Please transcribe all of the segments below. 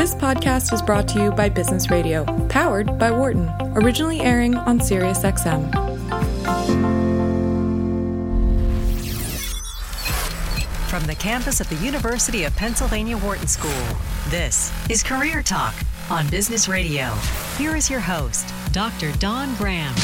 This podcast is brought to you by Business Radio, powered by Wharton, originally airing on SiriusXM. From the campus of the University of Pennsylvania Wharton School, this is Career Talk on Business Radio. Here is your host, Dr. Dawn Graham.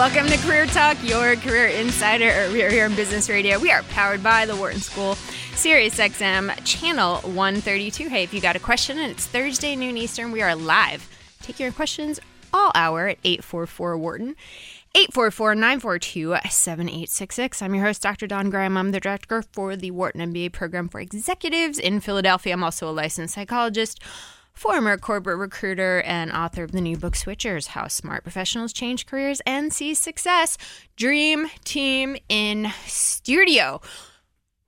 Welcome to Career Talk, your career insider. We are here on Business Radio. We are powered by the Wharton School, Sirius XM, channel 132. Hey, if you got a question and it's Thursday, noon Eastern, we are live. Take your questions all hour at 844 Wharton. 844-942-7866. I'm your host, Dr. Dawn Graham. I'm the director for the Wharton MBA program for executives in Philadelphia. I'm also a licensed psychologist former corporate recruiter and author of the new book Switchers How Smart Professionals Change Careers and Seize Success, Dream Team in Studio,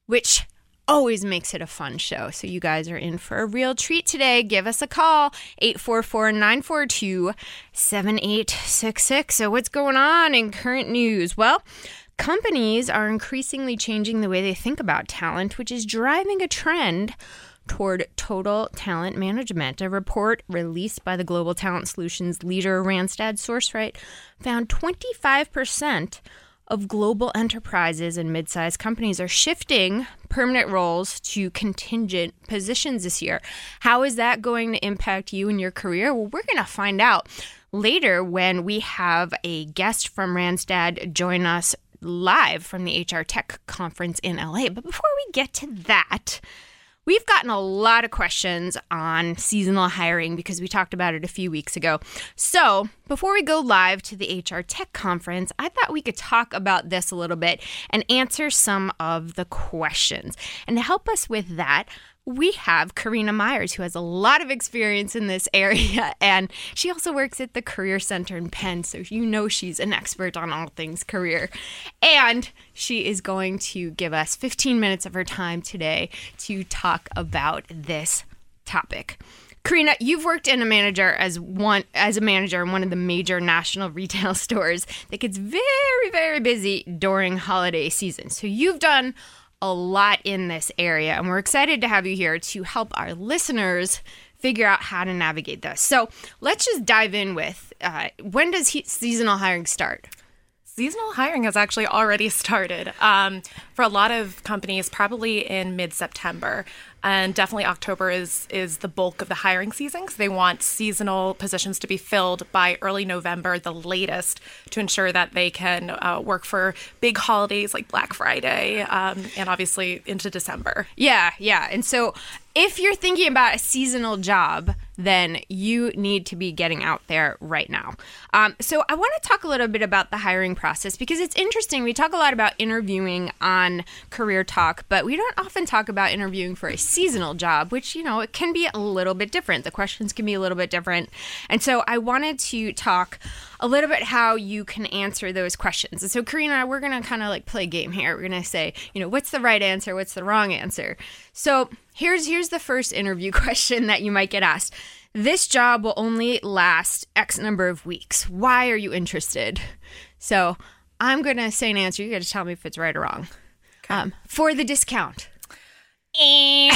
which always makes it a fun show. So you guys are in for a real treat today. Give us a call 844-942-7866. So what's going on in current news? Well, companies are increasingly changing the way they think about talent, which is driving a trend toward total talent management. A report released by the Global Talent Solutions leader Randstad Sourceright found 25% of global enterprises and mid-sized companies are shifting permanent roles to contingent positions this year. How is that going to impact you and your career? Well, we're going to find out later when we have a guest from Randstad join us live from the HR Tech conference in LA. But before we get to that, We've gotten a lot of questions on seasonal hiring because we talked about it a few weeks ago. So, before we go live to the HR Tech Conference, I thought we could talk about this a little bit and answer some of the questions. And to help us with that, we have Karina Myers, who has a lot of experience in this area, and she also works at the Career Center in Penn, so you know she's an expert on all things career. And she is going to give us 15 minutes of her time today to talk about this topic. Karina, you've worked in a manager as one as a manager in one of the major national retail stores that gets very, very busy during holiday season. So you've done a lot in this area, and we're excited to have you here to help our listeners figure out how to navigate this. So let's just dive in with uh, when does he- seasonal hiring start? Seasonal hiring has actually already started um, for a lot of companies, probably in mid September. And definitely October is is the bulk of the hiring season because they want seasonal positions to be filled by early November, the latest, to ensure that they can uh, work for big holidays like Black Friday um, and obviously into December. Yeah, yeah. And so if you're thinking about a seasonal job, then you need to be getting out there right now. Um, so, I want to talk a little bit about the hiring process because it's interesting. We talk a lot about interviewing on Career Talk, but we don't often talk about interviewing for a seasonal job, which, you know, it can be a little bit different. The questions can be a little bit different. And so, I wanted to talk a little bit how you can answer those questions. And so, Karina, we're going to kind of like play game here. We're going to say, you know, what's the right answer? What's the wrong answer? So, here's here's the first interview question that you might get asked. This job will only last X number of weeks. Why are you interested? So, I'm going to say an answer. You got to tell me if it's right or wrong. Okay. Um, for the discount. Dion.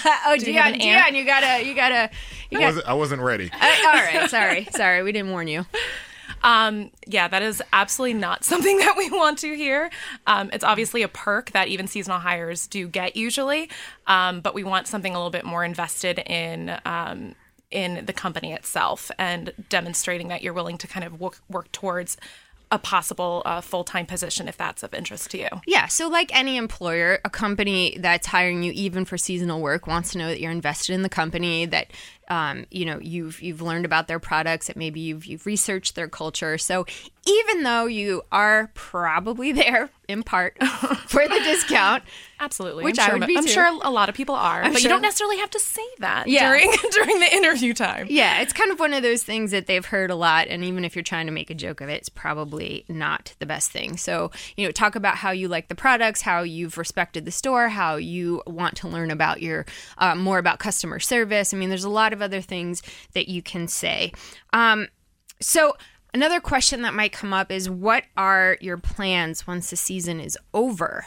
oh, Dion, Dion, you gotta, you gotta, you gotta. I wasn't, I wasn't ready. Uh, all right, sorry, sorry, we didn't warn you. Um, yeah, that is absolutely not something that we want to hear. Um, it's obviously a perk that even seasonal hires do get usually, um, but we want something a little bit more invested in um, in the company itself and demonstrating that you're willing to kind of work, work towards a possible uh, full time position if that's of interest to you. Yeah. So, like any employer, a company that's hiring you even for seasonal work wants to know that you're invested in the company, that um, you know you've you've learned about their products, that maybe you've you've researched their culture. So, even though you are probably there in part for the discount, Absolutely, which I'm I sure, would be I'm too. sure a lot of people are, I'm but sure. you don't necessarily have to say that Yeah. during during the interview time. Yeah, it's kind of one of those things that they've heard a lot, and even if you're trying to make a joke of it, it's probably not the best thing. So, you know, talk about how you like the products, how you've respected the store, how you want to learn about your uh, more about customer service. I mean, there's a lot of other things that you can say. Um, so, another question that might come up is what are your plans once the season is over?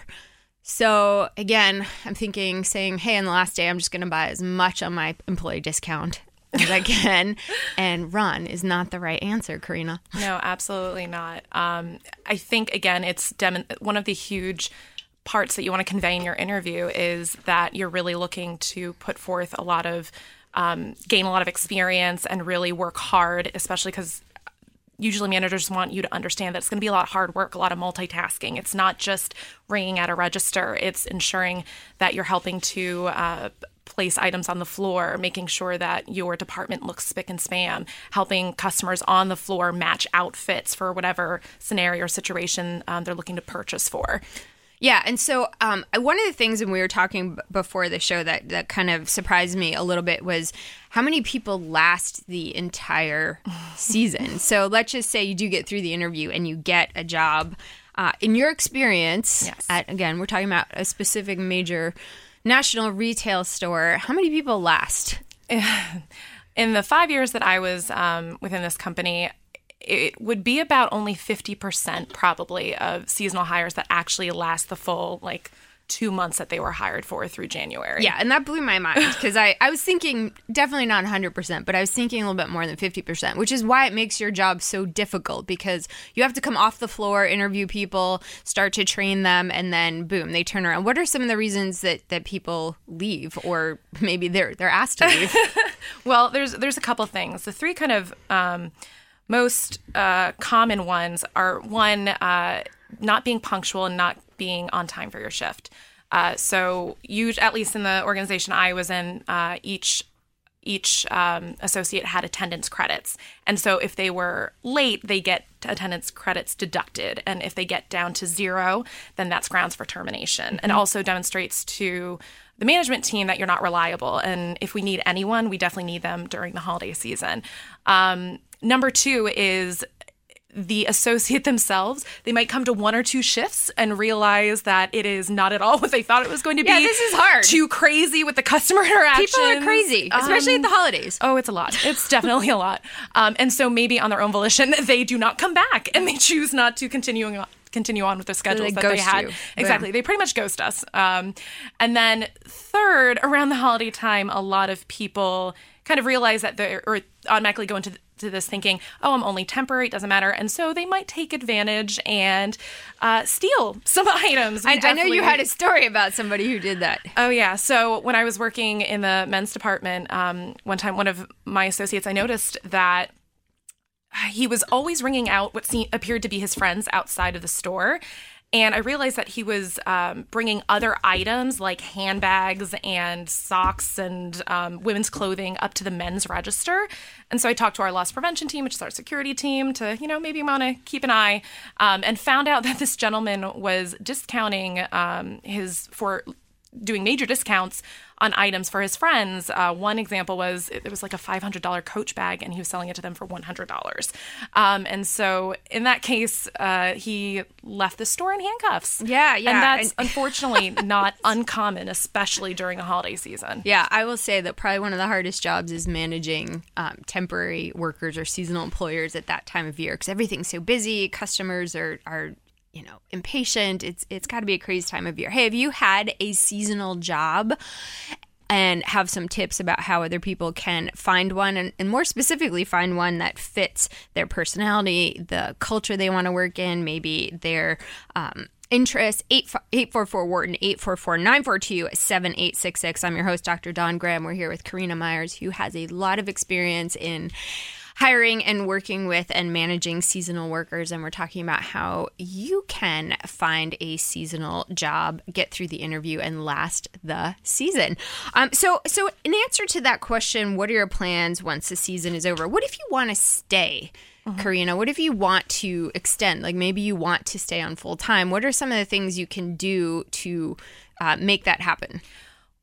So, again, I'm thinking saying, hey, on the last day, I'm just going to buy as much on my employee discount as I can and run is not the right answer, Karina. No, absolutely not. Um, I think, again, it's dem- one of the huge parts that you want to convey in your interview is that you're really looking to put forth a lot of um, gain a lot of experience and really work hard, especially because usually managers want you to understand that it's going to be a lot of hard work, a lot of multitasking. It's not just ringing at a register, it's ensuring that you're helping to uh, place items on the floor, making sure that your department looks spick and spam, helping customers on the floor match outfits for whatever scenario or situation um, they're looking to purchase for. Yeah, and so um, one of the things and we were talking before the show that that kind of surprised me a little bit was how many people last the entire season. so let's just say you do get through the interview and you get a job. Uh, in your experience, yes. at again, we're talking about a specific major national retail store. How many people last? In the five years that I was um, within this company, it would be about only 50% probably of seasonal hires that actually last the full like two months that they were hired for through January. Yeah, and that blew my mind because I, I was thinking definitely not 100%, but I was thinking a little bit more than 50%, which is why it makes your job so difficult because you have to come off the floor, interview people, start to train them, and then boom, they turn around. What are some of the reasons that, that people leave or maybe they're, they're asked to leave? well, there's, there's a couple things. The three kind of um, most uh, common ones are one, uh, not being punctual and not being on time for your shift. Uh, so you, at least in the organization I was in, uh, each each um, associate had attendance credits, and so if they were late, they get attendance credits deducted, and if they get down to zero, then that's grounds for termination, mm-hmm. and also demonstrates to the management team that you're not reliable. And if we need anyone, we definitely need them during the holiday season. Um, number two is the associate themselves, they might come to one or two shifts and realize that it is not at all what they thought it was going to be. Yeah, this is hard. Too crazy with the customer interaction. People are crazy, especially um, at the holidays. Oh, it's a lot. It's definitely a lot. Um, and so maybe on their own volition, they do not come back and they choose not to continue continue on with the schedules so that they had. You. Exactly. They pretty much ghost us. Um, and then third, around the holiday time, a lot of people kind of realize that they're or automatically go into to this thinking, oh, I'm only temporary, it doesn't matter. And so they might take advantage and uh, steal some items. I, I, know you had a story about somebody who did that. Oh, yeah. So when I was working in the men's department, um, one time one of my associates, I noticed that he was always ringing out what seemed, appeared to be his friends outside of the store. And I realized that he was um, bringing other items like handbags and socks and um, women's clothing up to the men's register. And so I talked to our loss prevention team, which is our security team, to, you know, maybe want to keep an eye, um, and found out that this gentleman was discounting um, his for doing major discounts on items for his friends. Uh, one example was it was like a $500 Coach bag, and he was selling it to them for $100. Um, and so in that case, uh, he left the store in handcuffs. Yeah, yeah. And that's and- unfortunately not uncommon, especially during the holiday season. Yeah, I will say that probably one of the hardest jobs is managing um, temporary workers or seasonal employers at that time of year because everything's so busy. Customers are are you know impatient. It's it's got to be a crazy time of year. Hey have you had a seasonal job and have some tips about how other people can find one and, and more specifically find one that fits their personality the culture they want to work in maybe their um, interests? 844 Wharton 844 942 7866 I'm your host Dr. Dawn Graham. We're here with Karina Myers who has a lot of experience in hiring and working with and managing seasonal workers. And we're talking about how you can find a seasonal job, get through the interview, and last the season. Um, so, so in answer to that question, what are your plans once the season is over? What if you want to stay? Mm-hmm. Karina, what if you want to extend? Like maybe you want to stay on full time. What are some of the things you can do to uh, make that happen?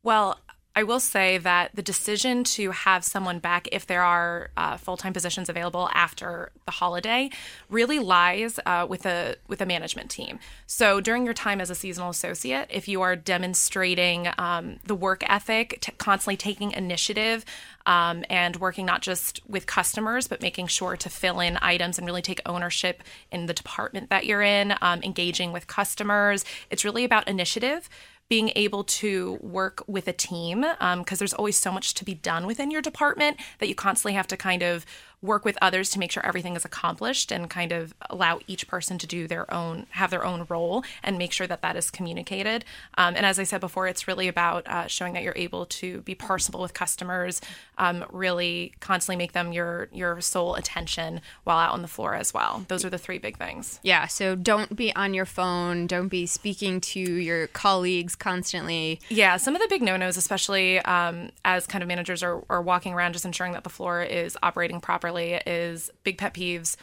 Well, I will say that the decision to have someone back, if there are uh, full time positions available after the holiday, really lies uh, with a with a management team. So during your time as a seasonal associate, if you are demonstrating um, the work ethic, t- constantly taking initiative, um, and working not just with customers, but making sure to fill in items and really take ownership in the department that you're in, um, engaging with customers. It's really about initiative being able to work with a team because um, there's always so much to be done within your department that you constantly have to kind of work with others to make sure everything is accomplished and kind of allow each person to do their own have their own role and make sure that that is communicated. Um, and as i said before it's really about uh, showing that you're able to be personable with customers um, really constantly make them your your sole attention while out on the floor as well. Those are the three big things. Yeah so don't be on your phone. Don't be speaking to your colleagues constantly. Yeah some of the big no-nos especially um, as kind of managers are, are walking around just ensuring that the floor is operating properly is big pet peeves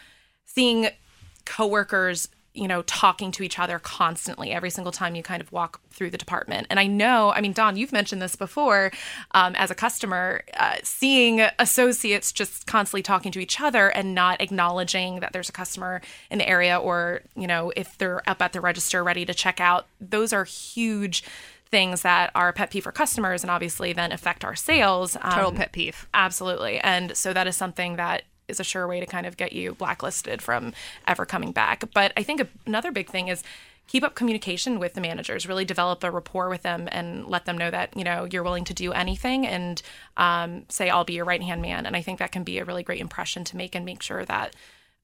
seeing coworkers you know talking to each other constantly every single time you kind of walk through the department. And i know i mean Dawn you've mentioned this before um, as a customer uh, seeing associates just constantly talking to each other and not acknowledging that there's a customer in the area or you know if they're up at the register ready to check out those are huge things that are pet peeve for customers and obviously then affect our sales. Um, Total pet peeve. Absolutely. And so that is something that is a sure way to kind of get you blacklisted from ever coming back. But I think another big thing is keep up communication with the managers really develop a rapport with them and let them know that you know you're willing to do anything and um, say i'll be your right hand man and i think that can be a really great impression to make and make sure that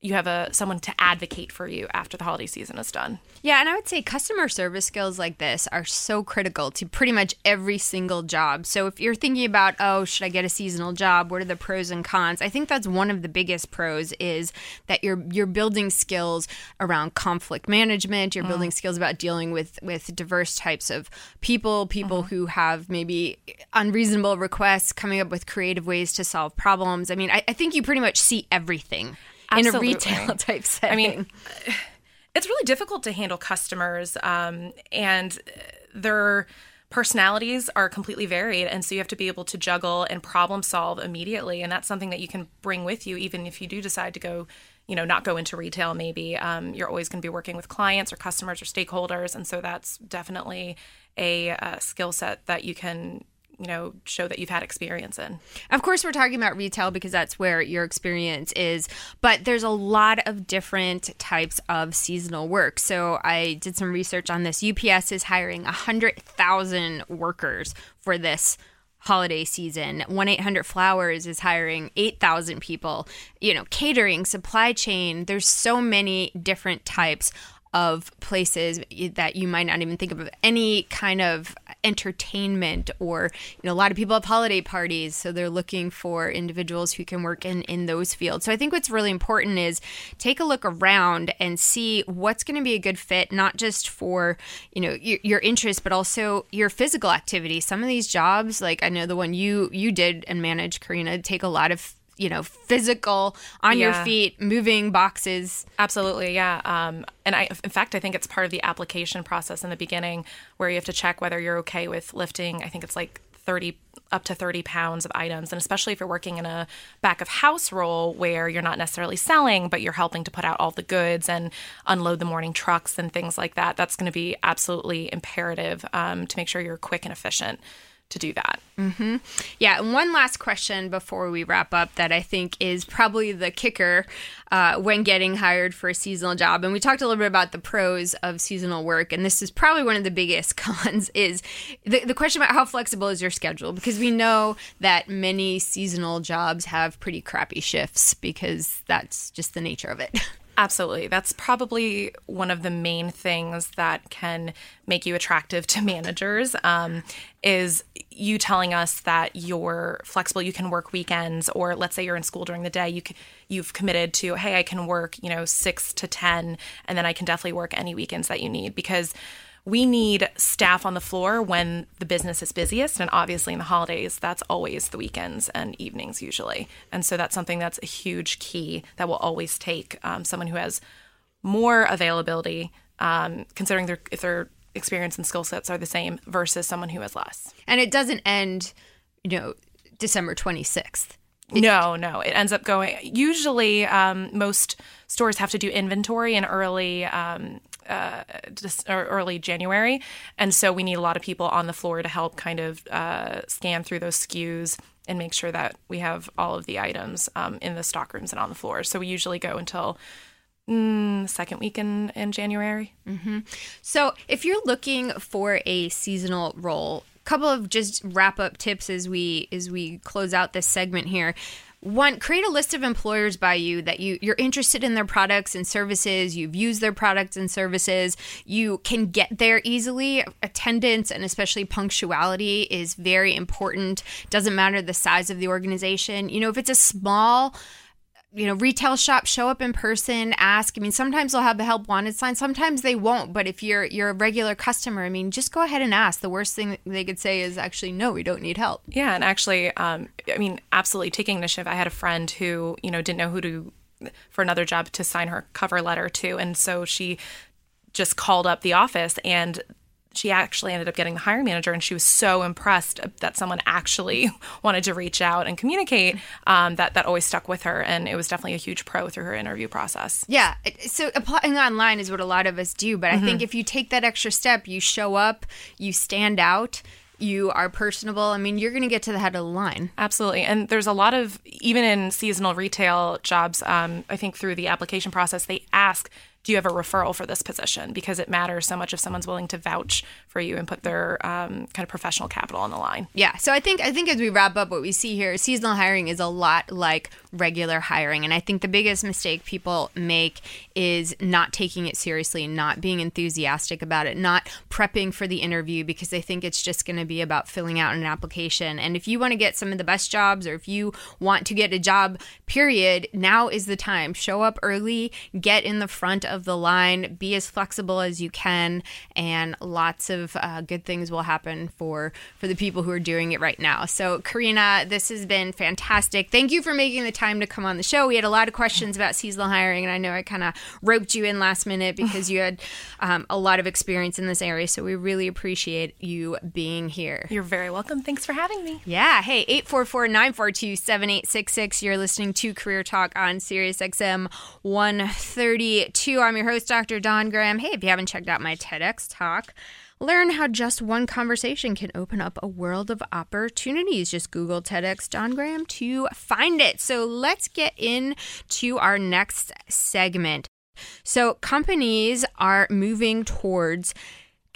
you have a someone to advocate for you after the holiday season is done. Yeah, and I would say customer service skills like this are so critical to pretty much every single job. So if you're thinking about, oh, should I get a seasonal job? What are the pros and cons? I think that's one of the biggest pros is that you're you're building skills around conflict management, you're mm. building skills about dealing with with diverse types of people, people mm-hmm. who have maybe unreasonable requests, coming up with creative ways to solve problems. I mean, I, I think you pretty much see everything Absolutely. in a retail type setting. I mean, it's really difficult to handle customers, um, and their personalities are completely varied, and so you have to be able to juggle and problem solve immediately, and that's something that you can bring with you, even if you do decide to go. You know, not go into retail. Maybe um, you're always going to be working with clients or customers or stakeholders, and so that's definitely a, a skill set that you can you know show that you've had experience in. Of course we're talking about retail because that's where your experience is but there's a lot of different types of seasonal work. So i did some research on this. Ups is hiring 100000 workers for this holiday season. 1-800-flowers is hiring 8000 people. You know catering supply chain there's so many different types of places that you might not even think of any kind of entertainment or you know a lot of people have holiday parties so they're looking for individuals who can work in in those fields. So i think what's really important is take a look around and see what's going to be a good fit not just for you know your, your interest but also your physical activity. Some of these jobs like i know the one you you did and managed karina take a lot of you know physical on yeah. your feet moving boxes. Absolutely yeah. Um, and i in fact i think it's part of the application process in the beginning where you have to check whether you're okay with lifting i think it's like 30 up to 30 pounds of items. And especially if you're working in a back of house role where you're not necessarily selling but you're helping to put out all the goods and unload the morning trucks and things like that that's going to be absolutely imperative um, to make sure you're quick and efficient to do that. Mm-hmm. Yeah. And one last question before we wrap up that I think is probably the kicker uh, when getting hired for a seasonal job. And we talked a little bit about the pros of seasonal work, and this is probably one of the biggest cons is the, the question about how flexible is your schedule because we know that many seasonal jobs have pretty crappy shifts because that's just the nature of it. Absolutely. That's probably one of the main things that can make you attractive to managers um, is you telling us that you're flexible, you can work weekends, or let's say you're in school during the day, you can, you've committed to, hey, I can work, you know, six to 10, and then I can definitely work any weekends that you need because – we need staff on the floor when the business is busiest. And obviously, in the holidays, that's always the weekends and evenings usually. And so that's something that's a huge key that will always take um, someone who has more availability, um, considering they're, if they're experience and skill sets are the same versus someone who has less. And it doesn't end, you know, December 26th. no, no. It ends up going. Usually, um, most stores have to do inventory in early um, uh, or early January, and so we need a lot of people on the floor to help kind of uh, scan through those SKUs and make sure that we have all of the items um, in the stock rooms and on the floor. So we usually go until mm, second week in, in January. So, if you're looking for a seasonal role, couple of just wrap up tips as we as we close out this segment here. One, create a list of employers by you that you you're interested in their products and services. You've used their products and services. You can get there easily. Attendance and especially punctuality is very important. Doesn't matter the size of the organization. You know, if it's a small you know, retail shop, show up in person, ask. I mean, sometimes they'll have the help wanted sign, sometimes they won't. But if you're you're a regular customer, I mean, just go ahead and ask. The worst thing they could say is actually, no, we don't need help. Yeah, and actually, um, I mean, absolutely taking initiative. I had a friend who, you know, didn't know who to for another job to sign her cover letter to, and so she just called up the office and she actually ended up getting the hiring manager and she was so impressed that someone actually wanted to reach out and communicate um, that that always stuck with her and it was definitely a huge pro through her interview process Yeah. So applying online is what a lot of us do. But I think if you take that extra step, you show up, you stand out, you are personable. I mean, you're going to get to the head of the line. Absolutely. And there's a lot of, even in seasonal retail jobs, um, I think through the application process, they ask, do you have a referral for this position? Because it matters so much if someone's willing to vouch for you and put their um, kind of professional capital on the line. Yeah. So I think I think as we wrap up, what we see here, seasonal hiring is a lot like regular hiring, and I think the biggest mistake people make is not taking it seriously, not being enthusiastic about it, not prepping for the interview because they think it's just going to be about filling out an application. And if you want to get some of the best jobs, or if you want to get a job, period, now is the time. Show up early, get in the front of the line, be as flexible as you can, and lots of uh, good things will happen for for the people who are doing it right now. So, Karina, this has been fantastic. Thank you for making the time to come on the show. We had a lot of questions about seasonal hiring, and I know I kind of roped you in last minute because you had um, a lot of experience in this area. So, we really appreciate you being here. You're very welcome. Thanks for having me. Yeah. Hey, 844 942 7866. You're listening to Career Talk on Sirius XM 132. I'm your host, Dr. Dawn Graham. Hey, if you haven't checked out my TEDx talk, learn how just one conversation can open up a world of opportunities. Just Google TEDx Don Graham to find it. So let's get into our next segment. So, companies are moving towards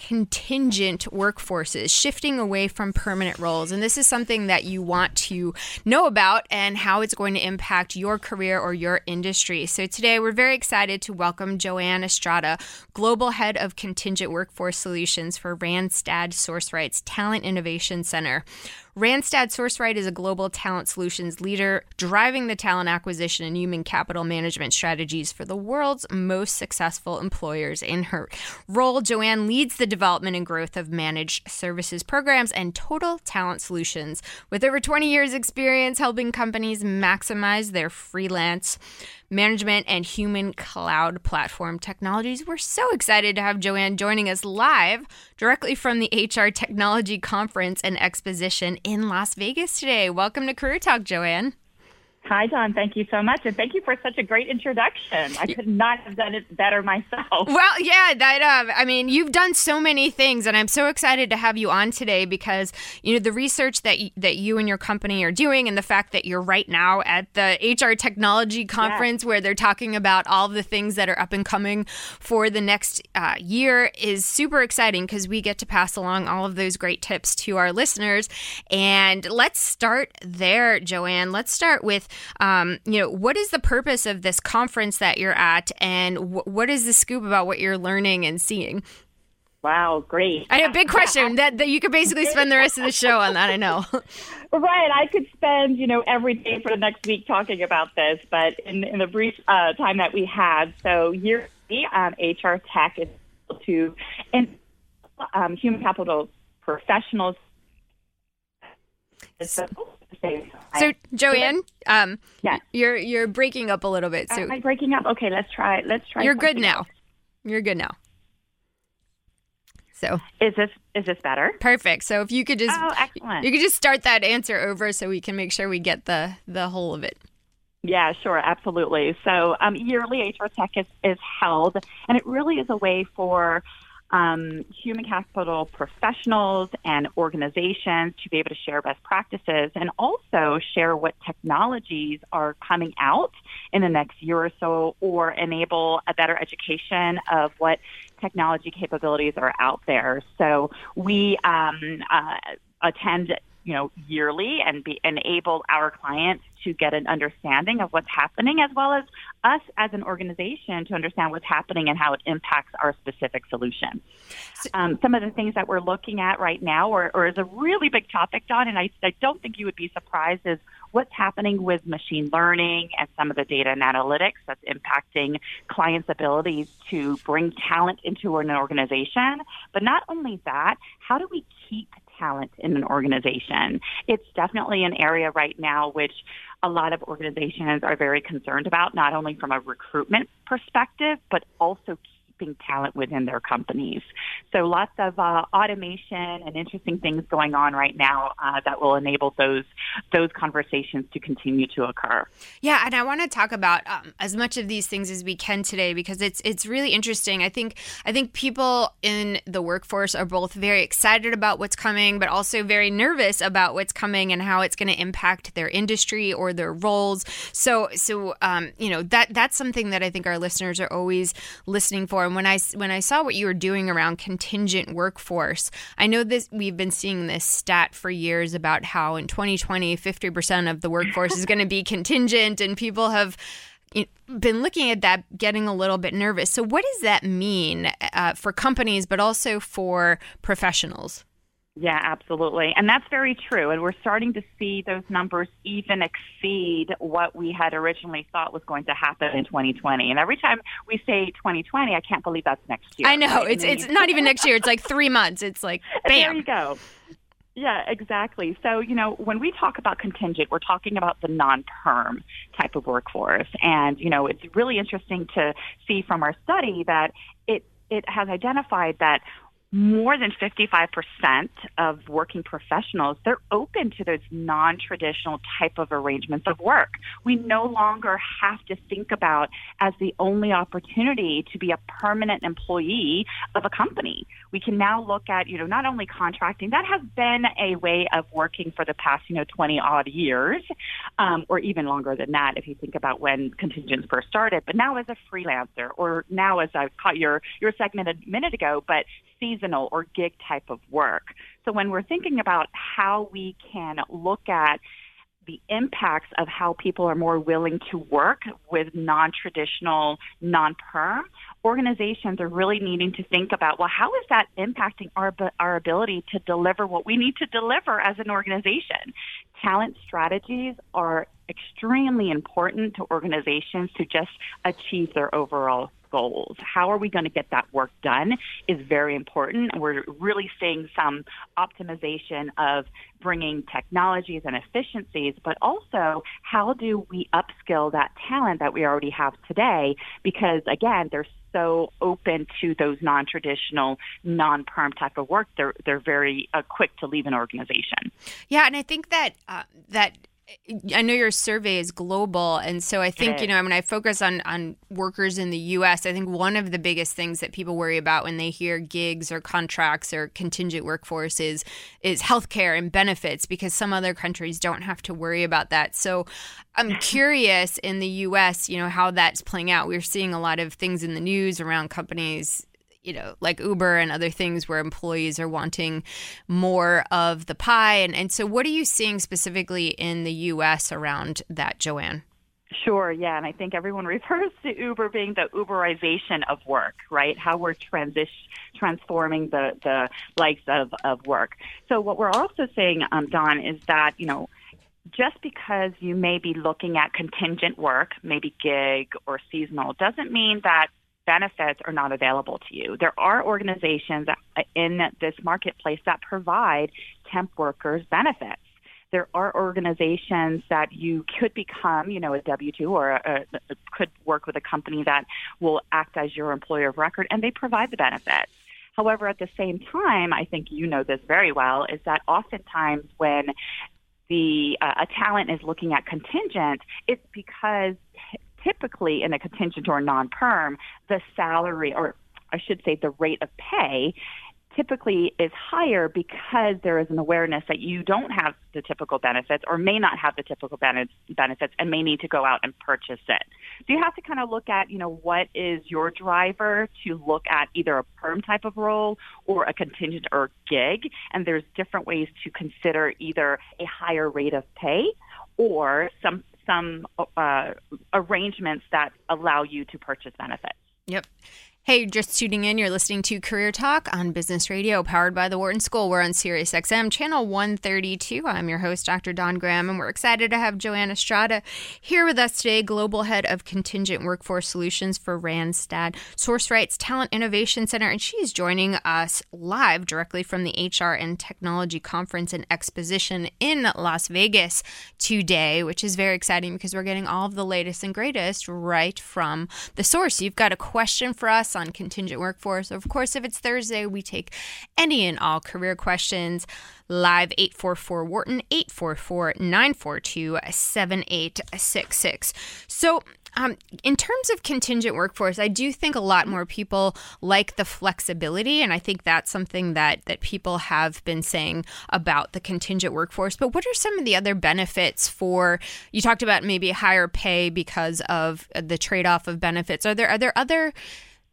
contingent workforces, shifting away from permanent roles. And this is something that you want to know about and how it's going to impact your career or your industry. So today we're very excited to welcome Joanne Estrada, Global Head of Contingent Workforce Solutions for Randstad SourceRight's Talent Innovation Center. Randstad SourceRight is a global talent solutions leader driving the talent acquisition and human capital management strategies for the world's most successful employers. In her role, Joanne leads the development and growth of managed services programs and total talent solutions. With over 20 years' experience helping companies maximize their freelance management and human cloud platform technologies. We're so excited to have Joanne joining us live directly from the HR Technology Conference and Exposition in Las Vegas today. Welcome to Career Talk, Joanne. Hi, Dawn. Thank you so much. And thank you for such a great introduction. I could not have done it better myself. Well, yeah, that uh, I mean, you've done so many things, and I'm so excited to have you on today because you know the research that y- that you and your company are doing, and the fact that you're right now at the HR Technology Conference where they're talking about all the things that are up and coming for the next uh, year is super exciting because we get to pass along all of those great tips to our listeners. And let's start there, Joanne. Let's start with um, you know what is the purpose of this conference that you're at, and wh- what is the scoop about what you're learning and seeing? Wow, great. I have a big question that, that you could basically spend the rest of the show on that. I know. Right. I could spend, you know, every day for the next week talking about this, but in, in the brief uh, time that we had, so yearly, um, HR Tech is to, and um, human capital professionals. So, So, Joanne, um, Yeah. you're you're breaking up a little bit. So am I breaking up? Okay, let's try. Let's try. you're good now. else. You're good now. So is this is this better? Perfect. So if you could just oh, excellent. you could just start that answer over so we can make sure we get the the whole of it. Yeah, sure, absolutely. So um, yearly HR Tech is, is held, and it really is a way for um, human capital professionals and organizations to be able to share best practices and also share what technologies are coming out in the next year or so or enable a better education of what technology capabilities are out there. So we um, uh, attend you know yearly and be enable our clients to get an understanding of what's happening, as well as us as an organization to understand what's happening and how it impacts our specific solution. Um, some of the things that we're looking at right now, or, or is a really big topic, Dawn, and I, I don't think you would be surprised, is what's happening with machine learning and some of the data and analytics that's impacting clients' abilities to bring talent into an organization. But not only that, how do we keep talent in an organization? It's definitely an area right now which a lot of organizations are very concerned about, not only from a recruitment perspective, but also keeping talent within their companies. So lots of uh, automation and interesting things going on right now uh, that will enable those those conversations to continue to occur. Yeah, and I want to talk about um, as much of these things as we can today because it's it's really interesting. I think I think people in the workforce are both very excited about what's coming, but also very nervous about what's coming and how it's going to impact their industry or their roles. So so um, you know that that's something that I think our listeners are always listening for and when I when I saw what you were doing around contingent workforce, I know this we've been seeing this stat for years about how in 2020 50% of the workforce is going to be contingent and people have been looking at that getting a little bit nervous. So what does that mean uh, for companies but also for professionals? Yeah, absolutely. And that's very true. And we're starting to see those numbers even exceed what we had originally thought was going to happen in 2020. And every time we say 2020, I can't believe that's next year. I know. Right? It's it's not even next year. It's like 3 months. It's like bam. There you go. Yeah, exactly. So, you know, when we talk about contingent, we're talking about the non-perm type of workforce. And, you know, it's really interesting to see from our study that it it has identified that more than 55% of working professionals, they're open to those non-traditional type of arrangements of work. We no longer have to think about as the only opportunity to be a permanent employee of a company. We can now look at, you know, not only contracting, that has been a way of working for the past, you know, 20 odd years, um, or even longer than that if you think about when contingents first started, but now as a freelancer or now as I caught your, your segment a minute ago, but seasonal or gig type of work. So when we're thinking about how we can look at the impacts of how people are more willing to work with non-traditional, non-perm, organizations are really needing to think about, well, how is that impacting our, our ability to deliver what we need to deliver as an organization? Talent strategies are extremely important to organizations to just achieve their overall goals. How are we going to get that work done is very important. We're really seeing some optimization of bringing technologies and efficiencies, but also how do we upskill that talent that we already have today? Because again, they're so open to those non-traditional, non-perm type of work. They're they're very uh, quick to leave an organization. Yeah, and I think that uh, that I know your survey is global, and so I think you know when I focus on on workers in the U.S., I think one of the biggest things that people worry about when they hear gigs or contracts or contingent workforce is is healthcare and benefits because some other countries don't have to worry about that. So I'm curious in the U.S., you know how that's playing out. We're seeing a lot of things in the news around companies you know, like Uber and other things where employees are wanting more of the pie. And, and so, what are you seeing specifically in the US around that, Joanne? Sure, yeah, and I think everyone refers to Uber being the Uberization of work, right? How we're transition transforming the the likes of of work. So what we're also saying, um, Dawn, is that you know just because you may be looking at contingent work, maybe gig or seasonal, doesn't mean that benefits are not available to you. There are organizations in this marketplace that provide temp workers benefits. There are organizations that you could become, you know, a W two or a, a, could work with a company that will act as your employer of record, and they provide the benefits. However, at the same time, I think you know this very well, is that oftentimes when the uh, a talent is looking at contingent, it's because typically in a contingent or non-perm, the salary or I should say the rate of pay typically is higher because there is an awareness that you don't have the typical benefits or may not have the typical benefits and may need to go out and purchase it. So you have to kind of look at, you know, what is your driver to look at either a perm type of role or a contingent or gig. And there's different ways to consider either a higher rate of pay or some some uh, arrangements that allow you to purchase benefits. Yep. Hey, just tuning in. You're listening to Career Talk on Business Radio, powered by the Wharton School. We're on Sirius XM, channel 132. I'm your host, Dr. Dawn Graham, and we're excited to have Joanna Estrada here with us today, Global Head of Contingent Workforce Solutions for Randstad Sourcerights Talent Innovation Center. And she's joining us live directly from the HR and Technology Conference and Exposition in Las Vegas today, which is very exciting because we're getting all of the latest and greatest right from the source. You've got a question for us on contingent workforce. Of course, if it's Thursday, we take any and all career questions live 844 Wharton 844 942 7866. So, um, in terms of contingent workforce, I do think a lot more people like the flexibility, and I think that's something that that people have been saying about the contingent workforce. But what are some of the other benefits for? You talked about maybe higher pay because of the trade off of benefits. Are there are there other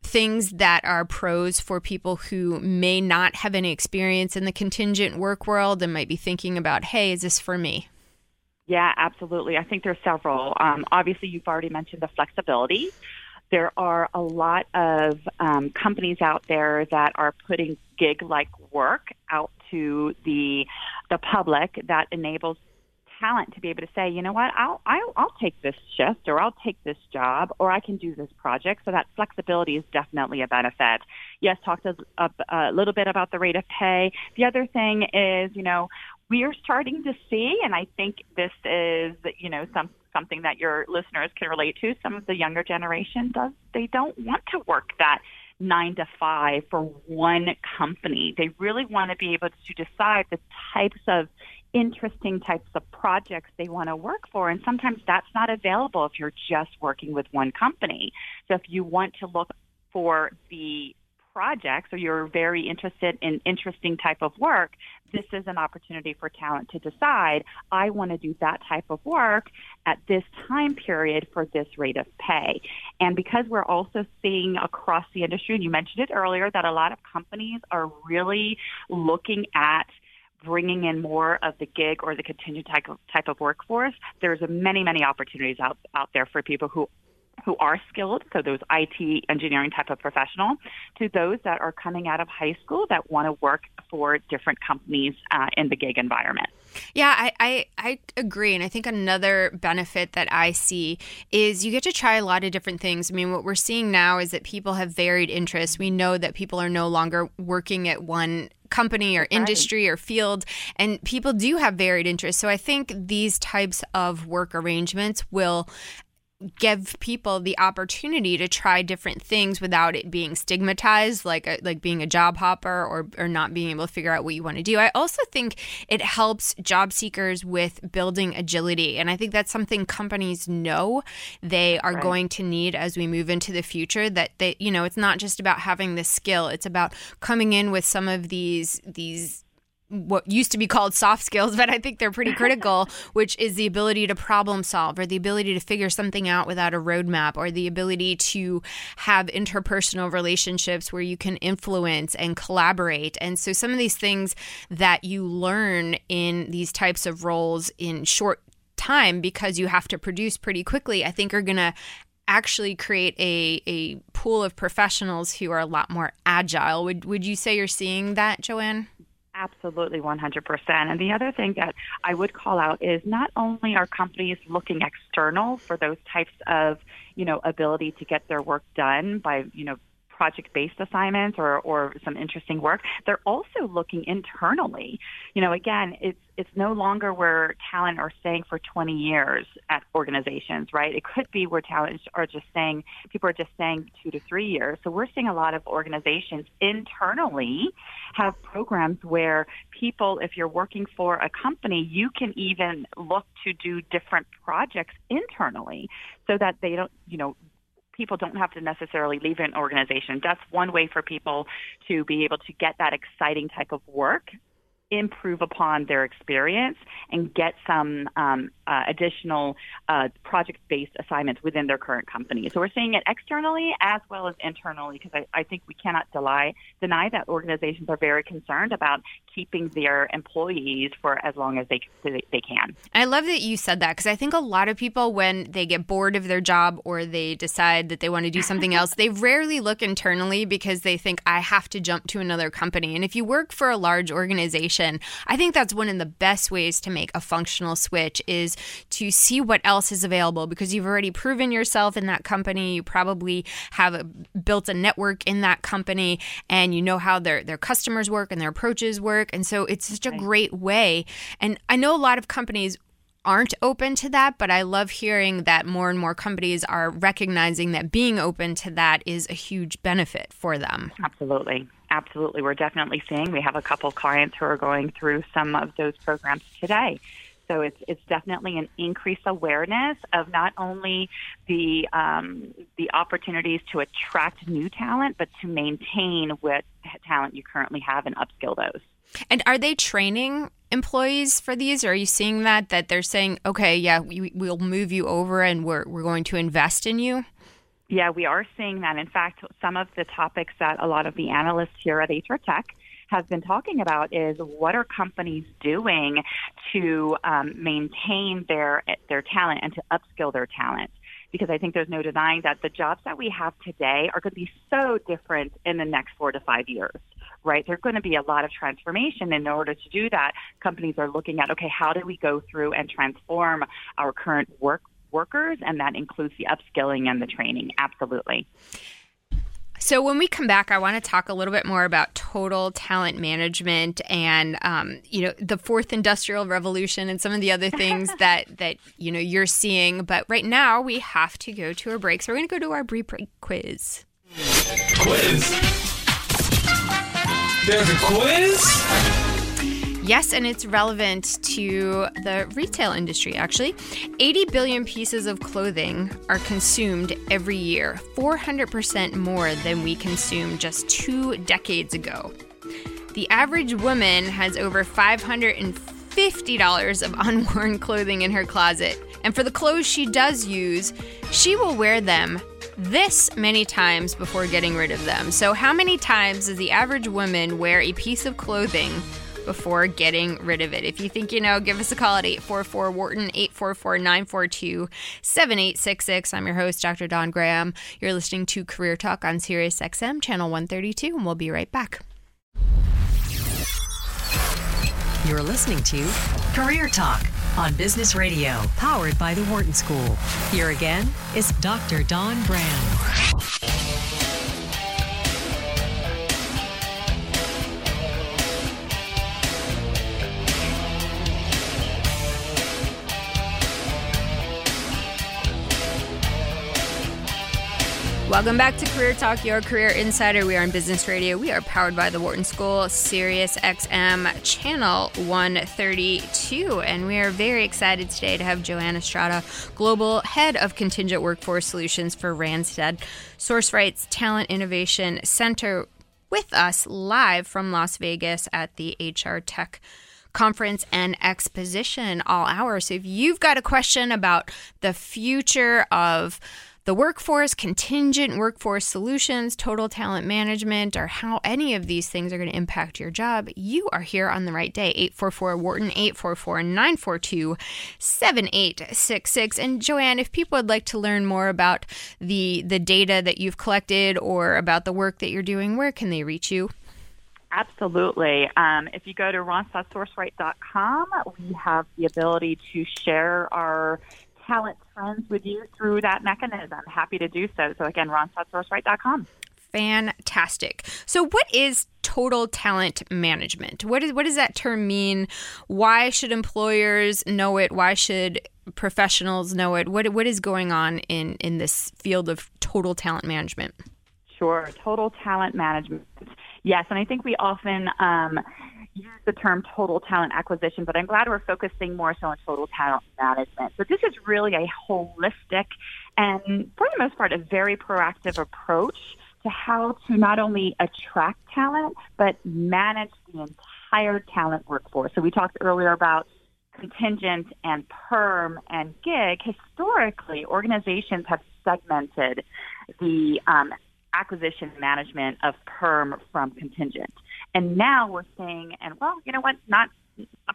things that are pros for people who may not have any experience in the contingent work world and might be thinking about, hey, is this for me? Yeah, absolutely. I think there's several. Um, obviously, you've already mentioned the flexibility. There are a lot of um, companies out there that are putting gig-like work out to the the public that enables talent to be able to say, you know what, I'll, I'll, I'll take this shift or I'll take this job or I can do this project. So that flexibility is definitely a benefit. Yes, talked a, a, a little bit about the rate of pay. The other thing is, you know, we are starting to see, and I think this is, you know, some something that your listeners can relate to. Some of the younger generation does they don't want to work that nine to five for one company. They really want to be able to decide the types of interesting types of projects they want to work for. And sometimes that's not available if you're just working with one company. So if you want to look for the projects or you're very interested in interesting type of work, this is an opportunity for talent to decide, I want to do that type of work at this time period for this rate of pay. And because we're also seeing across the industry, and you mentioned it earlier, that a lot of companies are really looking at bringing in more of the gig or the contingent type of, type of workforce, there's many, many opportunities out, out there for people who who are skilled, so those IT engineering type of professional, to those that are coming out of high school that want to work for different companies uh, in the gig environment. Yeah, I, I, I agree. And I think another benefit that I see is you get to try a lot of different things. I mean, what we're seeing now is that people have varied interests. We know that people are no longer working at one company or industry or field and people do have varied interests. So i think these types of work arrangements will give people the opportunity to try different things without it being stigmatized like a, like being a job hopper or or not being able to figure out what you want to do. I also think it helps job seekers with building agility and I think that's something companies know they are right. going to need as we move into the future that they you know it's not just about having the skill it's about coming in with some of these these what used to be called soft skills, but I think they're pretty critical, which is the ability to problem solve or the ability to figure something out without a roadmap or the ability to have interpersonal relationships where you can influence and collaborate. And so some of these things that you learn in these types of roles in short time because you have to produce pretty quickly, I think are going to actually create a, a pool of professionals who are a lot more agile. Would would you say you're seeing that, Joanne? Absolutely, 100%. And the other thing that I would call out is not only are companies looking external for those types of, you know, ability to get their work done by, you know, project-based assignments or, or some interesting work, they're also looking internally. You know, again, it's it's no longer where talent are staying for 20 years at organizations, right? It could be where talent are just saying people are just saying two to three years. So we're seeing a lot of organizations internally have programs where people, if you're working for a company, you can even look to do different projects internally so that they don't, you know, people don't have to necessarily leave an organization. That's one way for people to be able to get that exciting type of work improve upon their experience and get some um, uh, additional uh, project-based assignments within their current company. So we're seeing it externally as well as internally because I, I think we cannot deny, deny that organizations are very concerned about keeping their employees for as long as they, they can. I love that you said that because I think a lot of people, when they get bored of their job or they decide that they want to do something else, they rarely look internally because they think, I have to jump to another company. And if you work for a large organization, I think that's one of the best ways to make a functional switch is to see what else is available because you've already proven yourself in that company. You probably have a, built a network in that company and you know how their, their customers work and their approaches work. And so it's such a great way. And I know a lot of companies aren't open to that, but I love hearing that more and more companies are recognizing that being open to that is a huge benefit for them. Absolutely. Absolutely. We're definitely seeing we have a couple clients who are going through some of those programs today. So it's it's definitely an increased awareness of not only the um, the opportunities to attract new talent, but to maintain what talent you currently have and upskill those. And are they training employees for these? Or are you seeing that that they're saying, okay, yeah, we, we'll move you over and we're we're going to invest in you? Yeah, we are seeing that. In fact, some of the topics that a lot of the analysts here at HR Tech have been talking about is what are companies doing to um, maintain their their talent and to upskill their talent because I think there's no denying that the jobs that we have today are going to be so different in the next four to five years right? There's going to be a lot of transformation. In order to do that, companies are looking at, okay, how do we go through and transform our current work workers? And that includes the upskilling and the training. Absolutely. So, when we come back, I want to talk a little bit more about total talent management and, um, you know, the fourth industrial revolution and some of the other things that that you know you're seeing. But right now, we have to go to a break, so we're going to go to our brief quiz. Quiz. There's a quiz? Yes, and it's relevant to the retail industry, actually. 80 billion pieces of clothing are consumed every year, 400% more than we consumed just two decades ago. The average woman has over $550 of unworn clothing in her closet. And for the clothes she does use, she will wear them this many times before getting rid of them. So, how many times does the average woman wear a piece of clothing before getting rid of it? If you think you know, give us a call at 844 Wharton, 844 942 7866. I'm your host, Dr. Dawn Graham. You're listening to Career Talk on Sirius XM, channel 132, and we'll be right back. You're listening to Career Talk on Business Radio, powered by the Wharton School. Here again is Dr. Dawn Graham. Welcome back to Career Talk, your career insider. We are on Business Radio. We are powered by the Wharton School, Sirius XM Channel 132. And we are very excited today to have Joanna Estrada, Global Head of Contingent Workforce Solutions for Randstad Sourcerights Talent Innovation Center, with us live from Las Vegas at the HR Tech conference and exposition all hour. So if you've got a question about the future of the workforce, contingent workforce solutions, total talent management, or how any of these things are going to impact your job, you are here on the right day. 844 Wharton, 844 942 7866. And Joanne, if people would like to learn more about the, the data that you've collected or about the work that you're doing, where can they reach you? Absolutely. Um, if you go to randstadsourceright.com, we have the ability to share our talent friends with you through that mechanism. Happy to do so. So again, randstadsourceright.com. Fantastic. So, what is total talent management? What is what does that term mean? Why should employers know it? Why should professionals know it? What what is going on in in this field of total talent management? Sure, total talent management. Yes, and I think we often um, use the term total talent acquisition, but I'm glad we're focusing more so on total talent management. So this is really a holistic and, for the most part, a very proactive approach to how to not only attract talent, but manage the entire talent workforce. So we talked earlier about contingent and perm and gig. Historically, organizations have segmented the um, acquisition management of perm from contingent. And now we're seeing, and well, you know what, not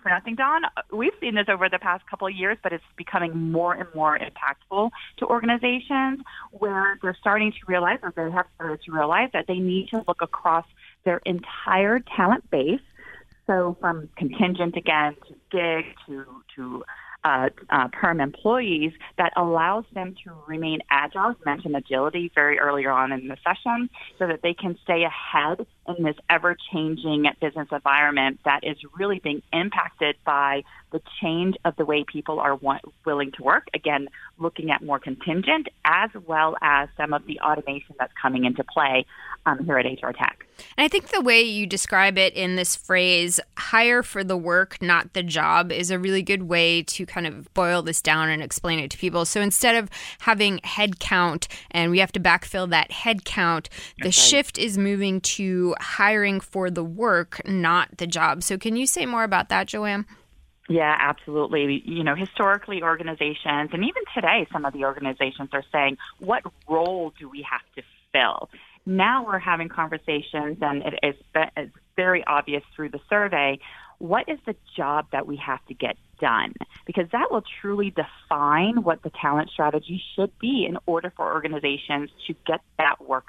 for nothing, Dawn, we've seen this over the past couple of years, but it's becoming more and more impactful to organizations where they're starting to realize, or they have started to realize, that they need to look across their entire talent base. So from contingent again to gig to to uh, uh, perm employees that allows them to remain agile. You mentioned agility very earlier on in the session, so that they can stay ahead in this ever-changing business environment that is really being impacted by the change of the way people are want, willing to work. Again, looking at more contingent as well as some of the automation that's coming into play um, here at HR Tech. And I think the way you describe it in this phrase, hire for the work, not the job, is a really good way to kind of boil this down and explain it to people. So instead of having head count and we have to backfill that head count, the okay. shift is moving to hiring for the work, not the job. So can you say more about that, Joanne? Yeah, absolutely. You know, historically, organizations, and even today, some of the organizations are saying, what role do we have to fill? Now we're having conversations, and it is it's very obvious through the survey what is the job that we have to get done? Because that will truly define what the talent strategy should be in order for organizations to get that work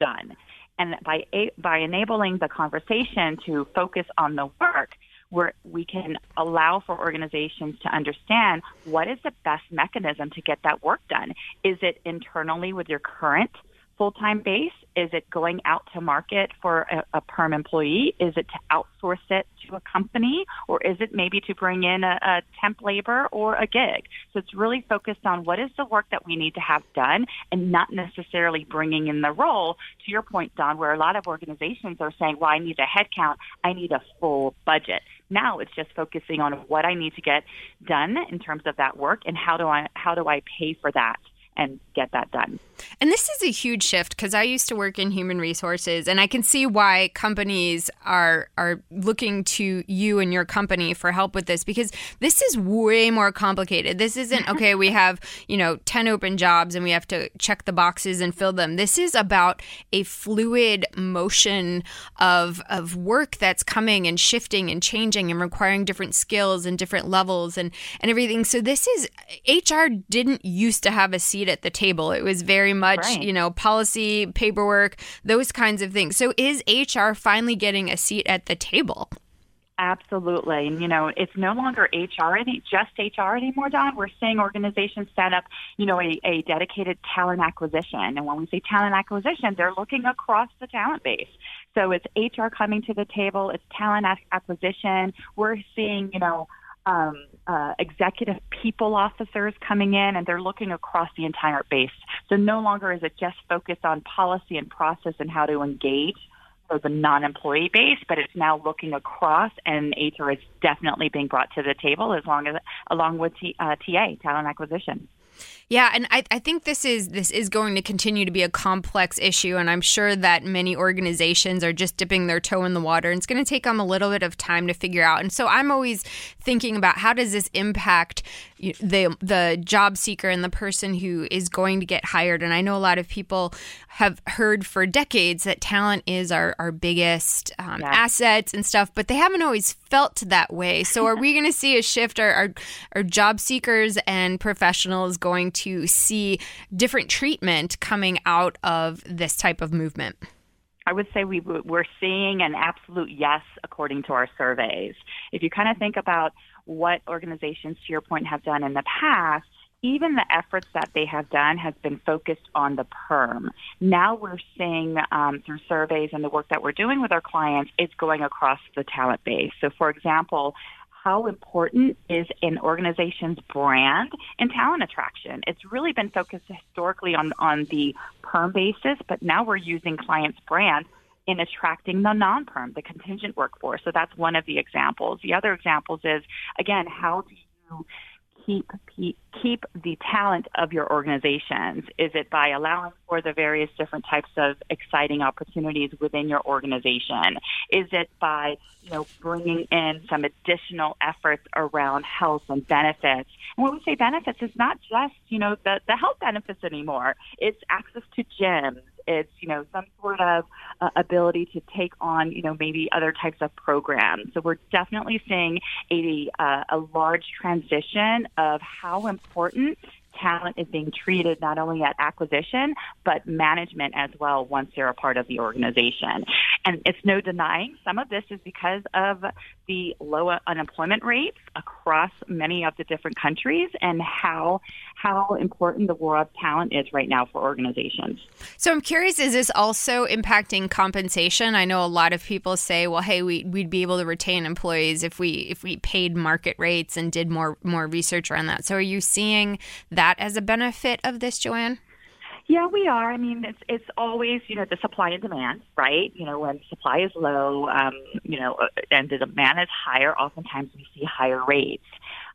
done. And by by enabling the conversation to focus on the work, where we can allow for organizations to understand what is the best mechanism to get that work done. Is it internally with your current full time base? Is it going out to market for a, a, perm employee? Is it to outsource it to a company? Or is it maybe to bring in a, a temp labor or a gig? So it's really focused on what is the work that we need to have done and not necessarily bringing in the role, to your point, Dawn, where a lot of organizations are saying, well, I need a headcount, I need a full budget. Now it's just focusing on what I need to get done in terms of that work and how do I how do I pay for that and get that done. And this is a huge shift because I used to work in human resources and I can see why companies are are looking to you and your company for help with this because this is way more complicated. This isn't okay, we have, you know, 10 open jobs and we have to check the boxes and fill them. This is about a fluid motion of of work that's coming and shifting and changing and requiring different skills and different levels and and everything. So this is HR didn't used to have a seat seat at the table. It was very much, right. you know, policy, paperwork, those kinds of things. So is HR finally getting a seat at the table? Absolutely. And, you know, it's no longer HR, any, just HR anymore, Dawn. We're seeing organizations set up, you know, a, a dedicated talent acquisition. And when we say talent acquisition, they're looking across the talent base. So it's HR coming to the table, it's talent acquisition. We're seeing, you know, um, uh, executive people officers coming in, and they're looking across the entire base. So no longer is it just focused on policy and process and how to engage for the non-employee base, but it's now looking across, and HR is definitely being brought to the table as long as along with T, uh, TA talent acquisition. Yeah, and I, I think this is this is going to continue to be a complex issue, and I'm sure that many organizations are just dipping their toe in the water, and it's going to take them a little bit of time to figure out. And so I'm always thinking about how does this impact the the job seeker and the person who is going to get hired. And I know a lot of people have heard for decades that talent is our our biggest um, yeah. assets and stuff, but they haven't always felt that way. So are we going to see a shift? Are, are are job seekers and professionals going to see different treatment coming out of this type of movement? I would say we, we're seeing an absolute yes according to our surveys. If you kind of think about what organizations, to your point, have done in the past, even the efforts that they have done has been focused on the perm. Now we're seeing um, through surveys and the work that we're doing with our clients, it's going across the talent base. So, for example, how important is an organization's brand and talent attraction? It's really been focused historically on, on the perm basis, but now we're using clients' brand in attracting the non-perm, the contingent workforce. So that's one of the examples. The other examples is, again, how do you keep keep the talent of your organizations? Is it by allowing for the various different types of exciting opportunities within your organization? Is it by you know bringing in some additional efforts around health and benefits? And when we say benefits, it's not just you know the the health benefits anymore. It's access to gyms it's you know some sort of uh, ability to take on you know maybe other types of programs. So we're definitely seeing a uh, a large transition of how important talent is being treated not only at acquisition, but management as well once they're a part of the organization. And it's no denying some of this is because of the low unemployment rates across many of the different countries and how how important the war of talent is right now for organizations. So I'm curious, is this also impacting compensation? I know a lot of people say, well, hey, we, we'd be able to retain employees if we if we paid market rates and did more more research around that. So are you seeing that as a benefit of this, Joanne? Yeah, we are. I mean, it's it's always you know the supply and demand, right? You know, when supply is low, um, you know, uh, and the demand is higher, oftentimes we see higher rates.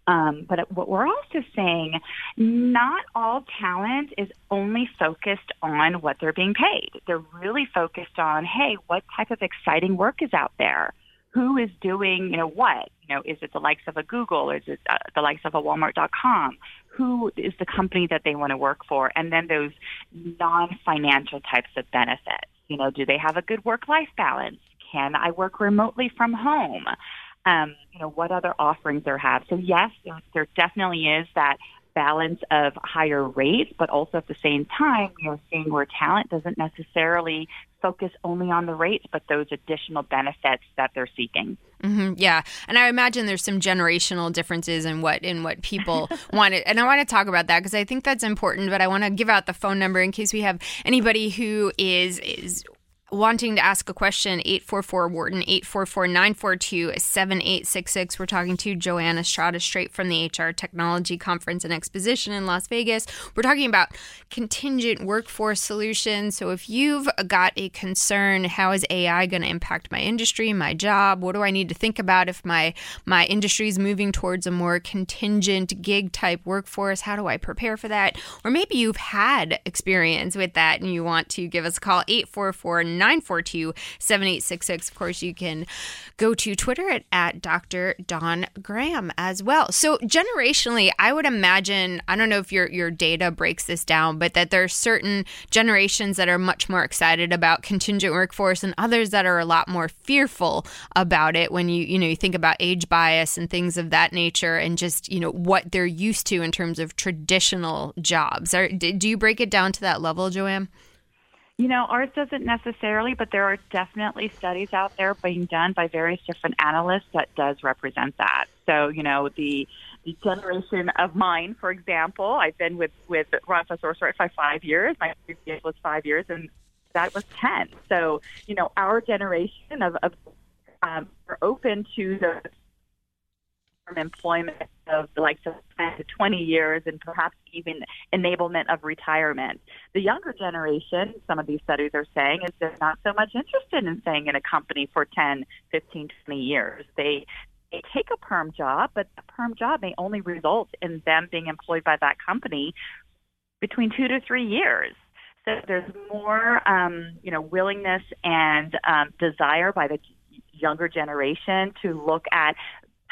Um, but what we're also saying, not all talent is only focused on what they're being paid. They're really focused on, hey, what type of exciting work is out there? Who is doing, you know, what? You know, is it the likes of a Google? Is it uh, the likes of a Walmart.com? Who is the company that they want to work for? And then those non-financial types of benefits. You know, do they have a good work-life balance? Can I work remotely from home? um, you know, what other offerings there have. So yes, there, definitely is that balance of higher rates, but also at the same time, we are seeing where talent doesn't necessarily focus only on the rates, but those additional benefits that they're seeking. Mm-hmm, yeah, and I imagine there's some generational differences in what in what people want, It, and I want to talk about that because I think that's important. But I want to give out the phone number in case we have anybody who is is wanting to ask a question, 844 Wharton, 844 942 7866. We're talking to Joanna Estrada straight from the HR Technology Conference and Exposition in Las Vegas. We're talking about contingent workforce solutions. So if you've got a concern, how is AI going to impact my industry, my job? What do I need to think about if my, my industry is moving towards a more contingent gig type workforce? How do I prepare for that? Or maybe you've had experience with that and you want to give us a call, 844 942 7866. Of course, you can go to Twitter at, at Dr. Dawn Graham as well. So, generationally, I would imagine, I don't know if your, your data breaks this down, but that there are certain generations that are much more excited about contingent workforce and others that are a lot more fearful about it when you, you know, you think about age bias and things of that nature and just, you know, what they're used to in terms of traditional jobs. Are, do you break it down to that level, Joanne? You know, ours doesn't necessarily, but there are definitely studies out there being done by various different analysts that does represent that. So, you know, the the generation of mine, for example, I've been with with Randstad Sourceright for five years. My previous was five years, and that was ten. So, you know, our generation of, of um, are open to the employment of like likes of 10 to 20 years and perhaps even enablement of retirement. The younger generation, some of these studies are saying, is they're not so much interested in staying in a company for 10, 15, 20 years. They they take a perm job, but the perm job may only result in them being employed by that company between two to three years. So there's more, um, you know, willingness and um, desire by the younger generation to look at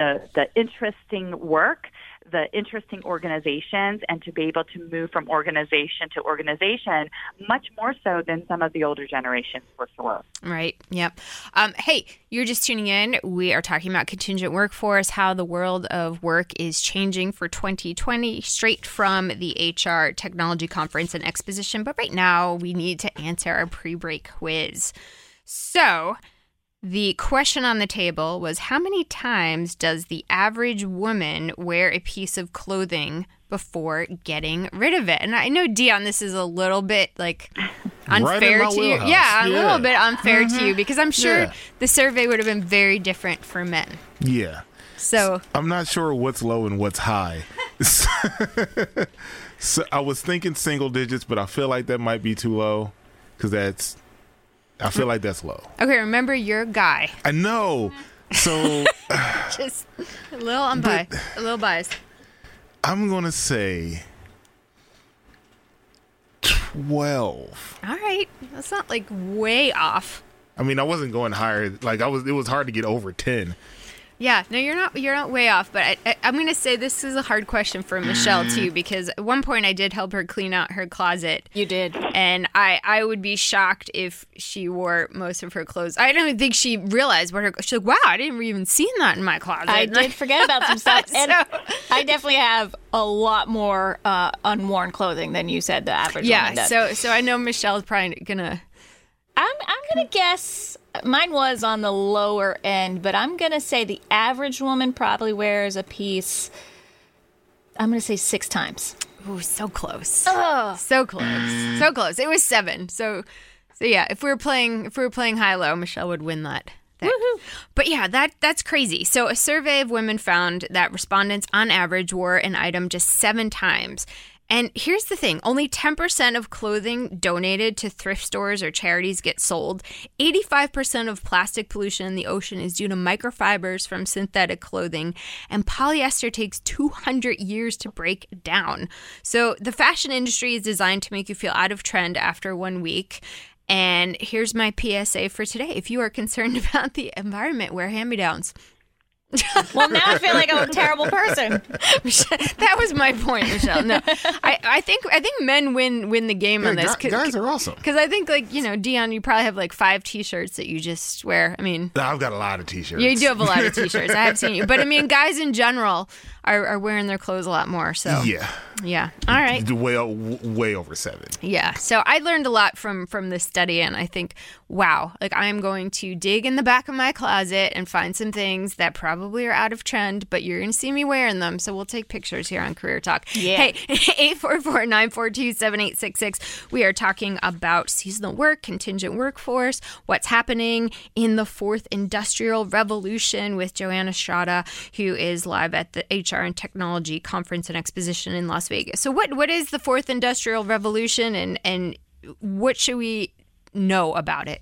the, the interesting work, the interesting organizations, and to be able to move from organization to organization much more so than some of the older generations were for sure. Right. Yep. Um, hey, you're just tuning in. We are talking about contingent workforce, how the world of work is changing for 2020, straight from the HR Technology Conference and Exposition. But right now, we need to answer our pre break quiz. So, the question on the table was how many times does the average woman wear a piece of clothing before getting rid of it? And I know Dion, this is a little bit like unfair my to you. wheelhouse. Yeah, a little bit unfair to you mm-hmm. because I'm sure Yeah. the survey would have been very different for men. Yeah. So I'm not sure what's low and what's high. so I was thinking single digits, but I feel like that might be too low because that's. I feel like that's low. okay, remember you're a guy. I know. So Just a little I'm unbiased. A little biased. I'm gonna say twelve. All right. That's not like way off. I mean, I wasn't going higher. Like I was, it was hard to get over ten. Yeah, no, you're not. You're not way off, but I, I, I'm going to say this is a hard question for Michelle Mm. too, because at one point I did help her clean out her closet, You did. and I I would be shocked if she wore most of her clothes. I don't even think she realized what her. She's like, "Wow, I didn't even see that in my closet." I did forget about some stuff, and So- I definitely have a lot more uh, unworn clothing than you said the average yeah, so so I know Michelle's probably gonna. I'm I'm gonna guess mine was on the lower end, but I'm gonna say the average woman probably wears a piece. I'm gonna say six times. Ooh, so close. So close. So close. It was seven. So, so yeah. If we were playing, if we were playing high low, Michelle would win that. But yeah, that that's crazy. So a survey of women found that respondents on average wore an item just seven times. And here's the thing only 10% of clothing donated to thrift stores or charities get sold. 85% of plastic pollution in the ocean is due to microfibers from synthetic clothing. And polyester takes 200 years to break down. So the fashion industry is designed to make you feel out of trend after one week. And here's my PSA for today. If you are concerned about the environment, wear hand me downs. Well, now I feel like I'm a terrible person. that was my point, Michelle. No, I, I think I think men win win the game on this. gu- guys are awesome. Because I think like you know Dion, you probably have like five T-shirts that you just wear. I mean, I've got a lot of t-shirts. you do have a lot of T-shirts. I have seen you, but I mean, guys in general are, are wearing their clothes a lot more. So Yeah, yeah. All right. way way over seven. Yeah. So I learned a lot from from this study and I think wow, like I'm going to dig in the back of my closet and find some things that probably are out of trend, but you're going to see me wearing them. So we'll take pictures here on Career Talk. Yeah. Hey, 844-942-7866. We are talking about seasonal work, contingent workforce, what's happening in the fourth industrial revolution with Joanna Estrada, who is live at the HR and Technology Conference and Exposition in Las Vegas. So what what is the fourth industrial revolution and and what should we know about it?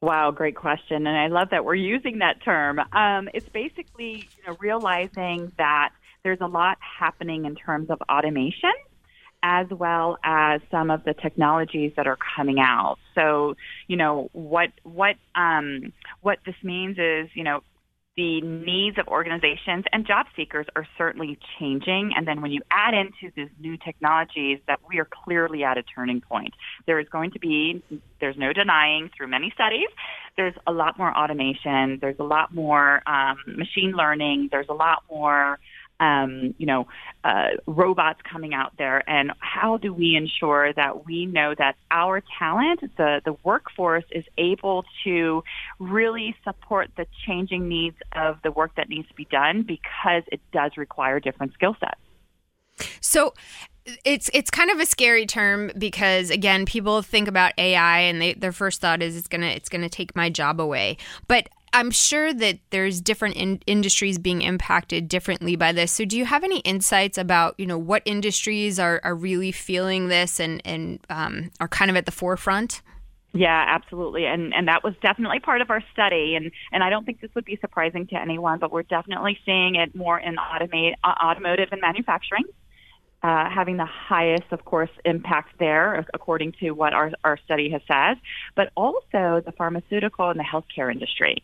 Wow, great question. And I love that we're using that term. Um, it's basically you know, realizing that there's a lot happening in terms of automation as well as some of the technologies that are coming out. So, you know, what what um, what this means is, you know, the needs of organizations and job seekers are certainly changing. And then when you add into these new technologies, that we are clearly at a turning point. There is going to be, there's no denying through many studies, there's a lot more automation, there's a lot more um, machine learning, there's a lot more. Um, you know, uh, robots coming out there, and how do we ensure that we know that our talent, the the workforce, is able to really support the changing needs of the work that needs to be done because it does require different skill sets. So it's it's kind of a scary term because again, people think about AI and they, their first thought is it's gonna it's gonna take my job away. But I'm sure that there's different in- industries being impacted differently by this. So do you have any insights about you know what industries are, are really feeling this and and um, are kind of at the forefront? Yeah, absolutely. And and that was definitely part of our study and and I don't think this would be surprising to anyone, but we're definitely seeing it more in automate uh, automotive and manufacturing. Uh, having the highest, of course, impact there, according to what our, our study has said, but also the pharmaceutical and the healthcare industry.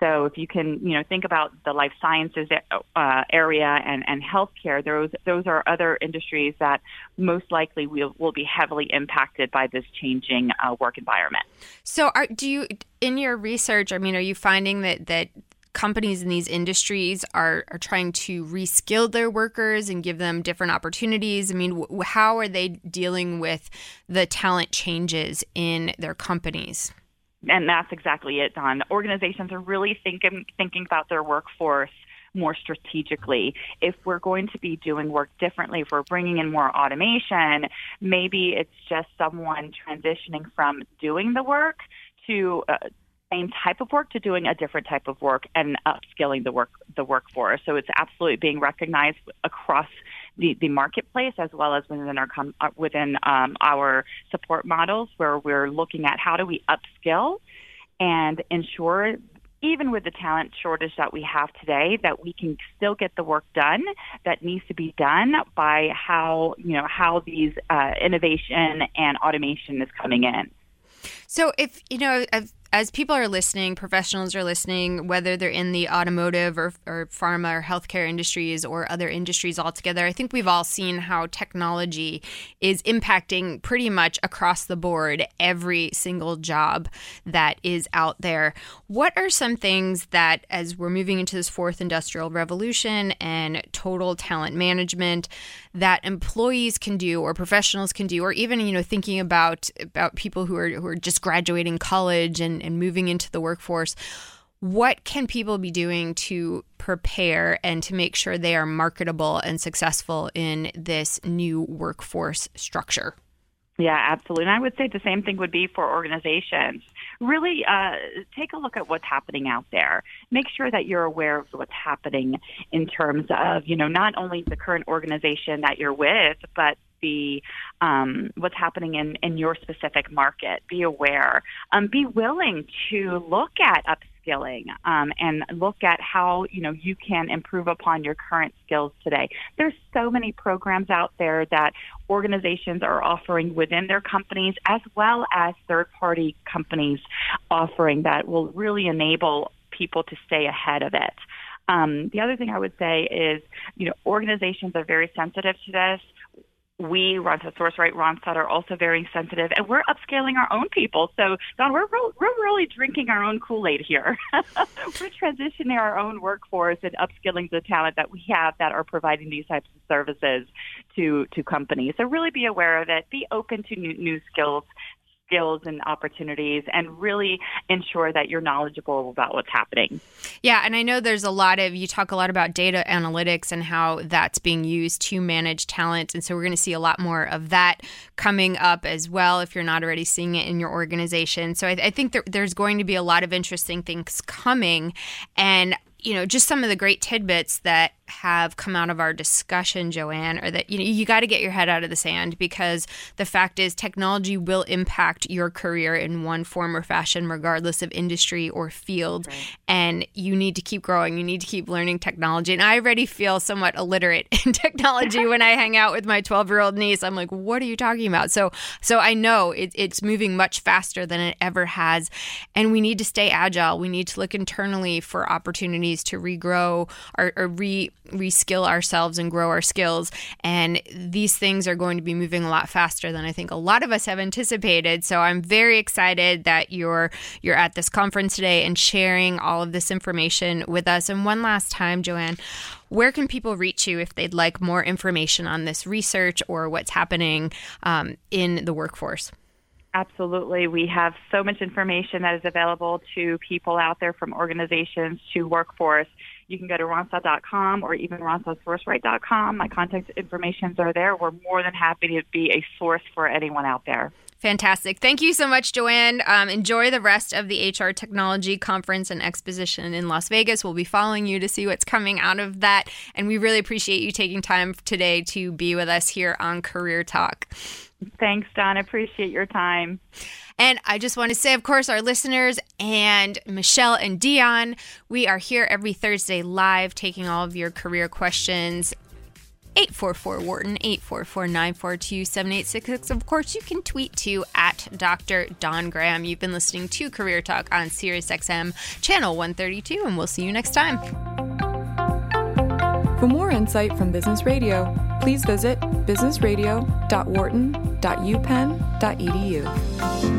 So if you can, you know, think about the life sciences uh, area and, and healthcare, those those are other industries that most likely will, will be heavily impacted by this changing uh, work environment. So are do you in your research? I mean, are you finding that that companies in these industries are, are trying to reskill their workers and give them different opportunities? I mean, w- how are they dealing with the talent changes in their companies? And that's exactly it, Dawn. Organizations are really thinking thinking about their workforce more strategically. If we're going to be doing work differently, if we're bringing in more automation, maybe it's just someone transitioning from doing the work to uh, same type of work to doing a different type of work and upskilling the work the workforce. So it's absolutely being recognized across the, the marketplace as well as within our com- uh, within um, our support models where we're looking at how do we upskill and ensure even with the talent shortage that we have today that we can still get the work done that needs to be done by how you know how these uh, innovation and automation is coming in so if you know as people are listening, professionals are listening, whether they're in the automotive or, or pharma or healthcare industries or other industries altogether, I think we've all seen how technology is impacting pretty much across the board every single job that is out there. What are some things that, as we're moving into this fourth industrial revolution and total talent management, that employees can do or professionals can do, or even you know thinking about about people who are who are just graduating college and and, moving into the workforce, what can people be doing to prepare and to make sure they are marketable and successful in this new workforce structure? Yeah, absolutely. And I would say the same thing would be for organizations. Really uh, take a look at what's happening out there. Make sure that you're aware of what's happening in terms of, you know, not only the current organization that you're with, but the um, what's happening in, in your specific market. Be aware. Um, be willing to look at upskilling um, and look at how you know you can improve upon your current skills today. There's so many programs out there that organizations are offering within their companies, as well as third-party companies offering that will really enable people to stay ahead of it. Um, the other thing I would say is, you know, organizations are very sensitive to this we, Randstad SourceRight, Randstad, are also very sensitive, and we're upscaling our own people. So, Dawn, we're we're really drinking our own Kool Aid here. we're transitioning our own workforce and upskilling the talent that we have that are providing these types of services to to companies. So, really be aware of it. Be open to new, new skills skills and opportunities and really ensure that you're knowledgeable about what's happening. Yeah, and I know there's a lot of you talk a lot about data analytics and how that's being used to manage talent and so we're going to see a lot more of that coming up as well if you're not already seeing it in your organization. So I, I think there, there's going to be a lot of interesting things coming and you know just some of the great tidbits that have come out of our discussion, Joanne, or that you know you got to get your head out of the sand because the fact is technology will impact your career in one form or fashion, regardless of industry or field, right. and you need to keep growing. You need to keep learning technology. And I already feel somewhat illiterate in technology when I hang out with my 12 year old niece. I'm like, what are you talking about? So, so I know it, it's moving much faster than it ever has, and we need to stay agile. We need to look internally for opportunities to regrow or, or re reskill ourselves and grow our skills. And these things are going to be moving a lot faster than I think a lot of us have anticipated. So I'm very excited that you're you're at this conference today and sharing all of this information with us. And one last time, Joanne, where can people reach you if they'd like more information on this research or what's happening um, in the workforce? Absolutely. We have so much information that is available to people out there from organizations to workforce you can go to randstad.com or even randstadsourceright.com. My contact information are there. We're more than happy to be a source for anyone out there. Fantastic. Thank you so much, Joanne. Um, enjoy the rest of the HR Technology Conference and Exposition in Las Vegas. We'll be following you to see what's coming out of that. And we really appreciate you taking time today to be with us here on Career Talk. Thanks, Dawn. Appreciate your time. And I just want to say, of course, our listeners and Michelle and Dion, we are here every Thursday live taking all of your career questions. 844 Wharton, 844 942 7866. Of course, you can tweet to at Dr. Dawn Graham. You've been listening to Career Talk on SiriusXM, channel 132, and we'll see you next time. For more insight from Business Radio, please visit businessradio.wharton.upenn.edu.